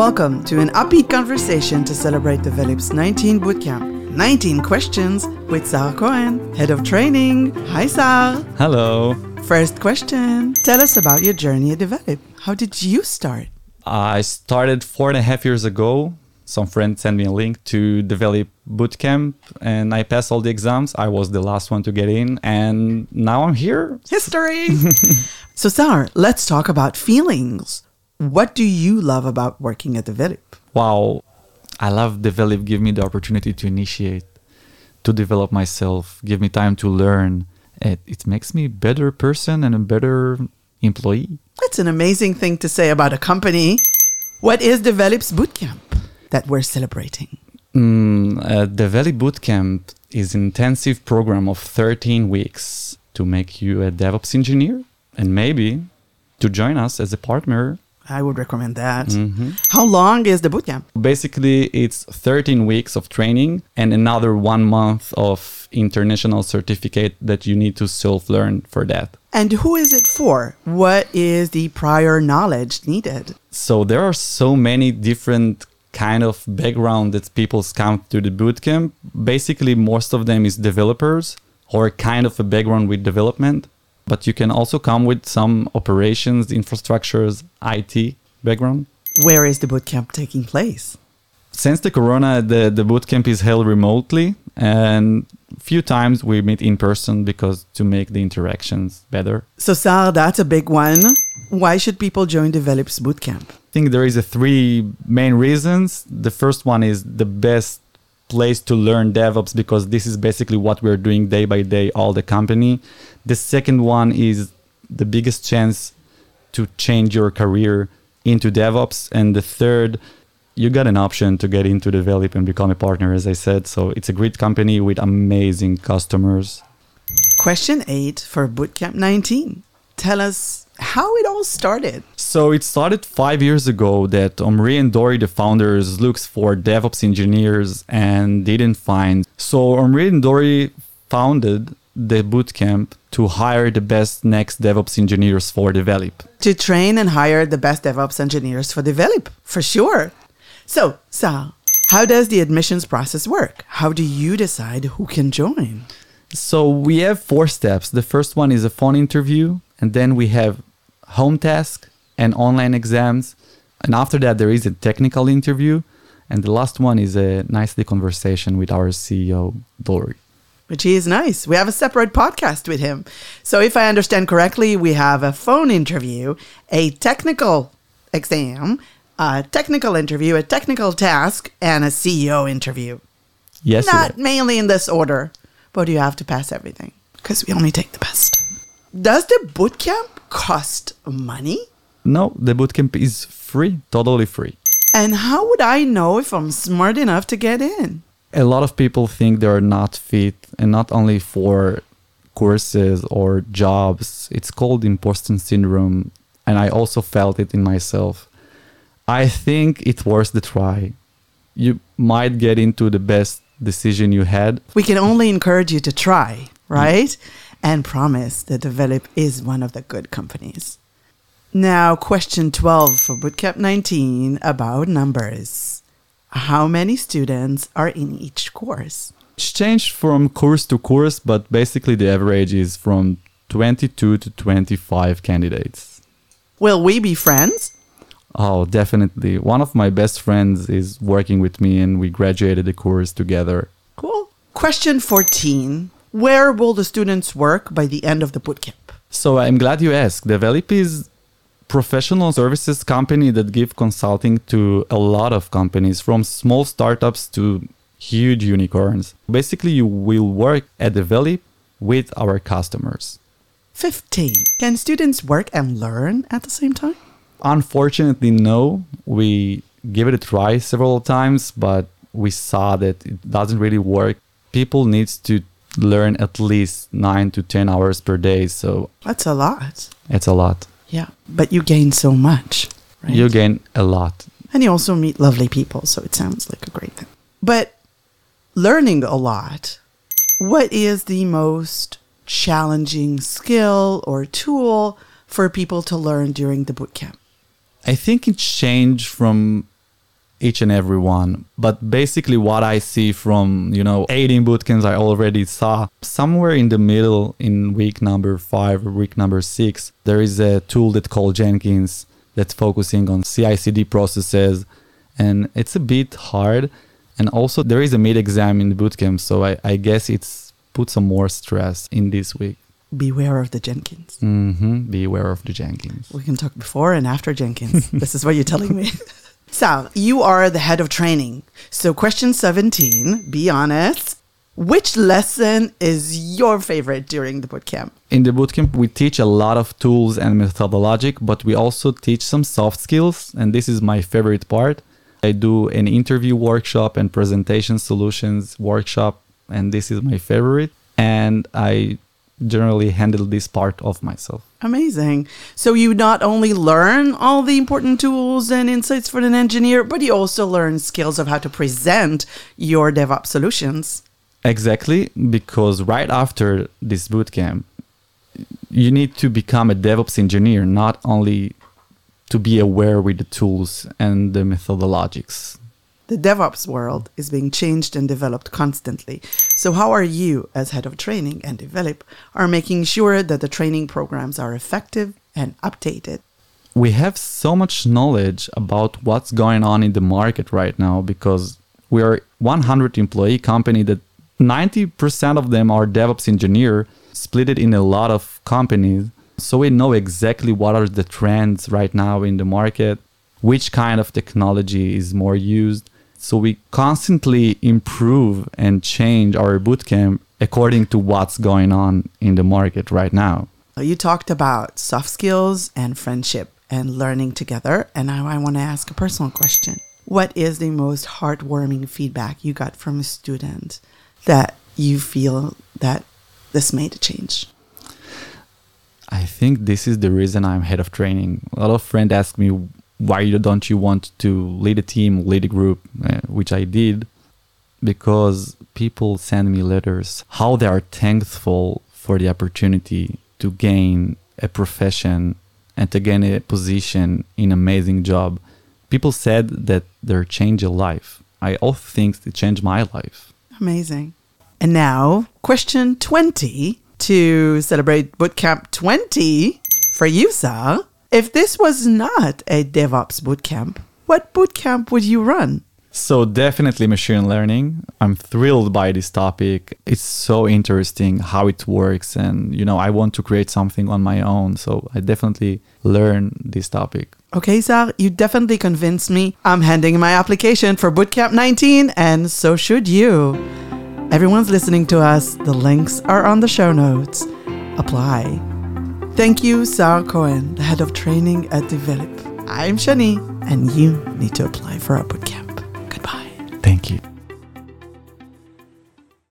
Welcome to an upbeat conversation to celebrate the Develeap's 19 Bootcamp. 19 questions with Saar Cohen, head of training. Hi, Saar. Hello. First question Tell us about your journey at Develeap. How did you start? I started four and a half years ago. Some friends sent me a link to Develeap Bootcamp, and I passed all the exams. I was the last one to get in, and now I'm here. History. so, Saar, let's talk about feelings. What do you love about working at Develeap? Wow, I love Develeap. Give me the opportunity to initiate, to develop myself, give me time to learn. It, it makes me a better person and a better employee. That's an amazing thing to say about a company. What is Develeap's Bootcamp that we're celebrating? Mm, uh, Develeap Bootcamp is an intensive program of 13 weeks to make you a DevOps engineer and maybe to join us as a partner I would recommend that. Mm-hmm. How long is the bootcamp? Basically, it's 13 weeks of training and another one month of international certificate that you need to self learn for that. And who is it for? What is the prior knowledge needed? So there are so many different kind of background that people come to the bootcamp. Basically, most of them is developers or kind of a background with development but you can also come with some operations, infrastructures, IT background. Where is the bootcamp taking place? Since the corona, the, the bootcamp is held remotely and few times we meet in person because to make the interactions better. So Saar, that's a big one. Why should people join Develeap's bootcamp? I think there is a three main reasons. The first one is the best place to learn DevOps because this is basically what we're doing day by day, all the company. The second one is the biggest chance to change your career into DevOps. And the third, you got an option to get into Develeap and become a partner, as I said. So it's a great company with amazing customers. Question eight for Bootcamp 19. Tell us how it all started. So it started five years ago that Omri and Dori, the founders, looks for DevOps engineers and didn't find. So Omri and Dori founded the bootcamp to hire the best next DevOps engineers for Develeap. To train and hire the best DevOps engineers for Develeap, for sure. So, Saar, how does the admissions process work? How do you decide who can join? So, we have four steps. The first one is a phone interview, and then we have home task and online exams. And after that, there is a technical interview. And the last one is a nicely conversation with our CEO, Dori which he is nice. We have a separate podcast with him. So, if I understand correctly, we have a phone interview, a technical exam, a technical interview, a technical task, and a CEO interview. Yes. Not mainly in this order, but you have to pass everything because we only take the best. Does the bootcamp cost money? No, the bootcamp is free, totally free. And how would I know if I'm smart enough to get in? a lot of people think they're not fit and not only for courses or jobs it's called imposter syndrome and i also felt it in myself i think it's worth the try you might get into the best decision you had we can only encourage you to try right mm. And promise that Develeap is one of the good companies now question 12 for bootcamp 19 about numbers how many students are in each course? It's changed from course to course, but basically the average is from 22 to 25 candidates. Will we be friends? Oh, definitely. One of my best friends is working with me and we graduated the course together. Cool. Question 14 Where will the students work by the end of the bootcamp? So I'm glad you asked. Develeap is professional services company that give consulting to a lot of companies from small startups to huge unicorns. Basically, you will work at Develeap with our customers. 15. Can students work and learn at the same time? Unfortunately, no. We give it a try several times, but we saw that it doesn't really work. People needs to learn at least 9 to 10 hours per day, so That's a lot. It's a lot. Yeah. But you gain so much. Right? You gain a lot. And you also meet lovely people. So it sounds like a great thing. But learning a lot, what is the most challenging skill or tool for people to learn during the bootcamp? I think it changed from each and every one. But basically, what I see from, you know, 18 bootcamps I already saw, somewhere in the middle, in week number five or week number six, there is a tool that called Jenkins that's focusing on CI CD processes. And it's a bit hard. And also, there is a mid exam in the bootcamp. So I, I guess it's put some more stress in this week. Beware of the Jenkins. Mm-hmm. Beware of the Jenkins. We can talk before and after Jenkins. this is what you're telling me. Saar, you are the head of training. So, question 17, be honest. Which lesson is your favorite during the bootcamp? In the bootcamp, we teach a lot of tools and methodologic, but we also teach some soft skills. And this is my favorite part. I do an interview workshop and presentation solutions workshop, and this is my favorite. And I generally handle this part of myself. Amazing. So you not only learn all the important tools and insights for an engineer, but you also learn skills of how to present your DevOps solutions. Exactly, because right after this bootcamp, you need to become a DevOps engineer, not only to be aware with the tools and the methodologics. The DevOps world is being changed and developed constantly. So how are you as head of training and Develeap are making sure that the training programs are effective and updated? We have so much knowledge about what's going on in the market right now because we are 100 employee company that 90% of them are DevOps engineer split it in a lot of companies. So we know exactly what are the trends right now in the market, which kind of technology is more used so we constantly improve and change our bootcamp according to what's going on in the market right now. Uh, you talked about soft skills and friendship and learning together. And now I want to ask a personal question. What is the most heartwarming feedback you got from a student that you feel that this made a change? I think this is the reason I'm head of training. A lot of friends ask me, why don't you want to lead a team, lead a group, uh, which I did, because people send me letters how they are thankful for the opportunity to gain a profession and to gain a position in amazing job. People said that they changed a life. I also think it changed my life. Amazing. And now, question 20 to celebrate Bootcamp 20 for you, Saar. If this was not a DevOps bootcamp, what bootcamp would you run? So, definitely machine learning. I'm thrilled by this topic. It's so interesting how it works. And, you know, I want to create something on my own. So, I definitely learn this topic. Okay, Saar, you definitely convinced me. I'm handing my application for Bootcamp 19, and so should you. Everyone's listening to us. The links are on the show notes. Apply. Thank you, Saar Cohen, the head of training at Develeap. I'm Shani, and you need to apply for our bootcamp. Goodbye. Thank you.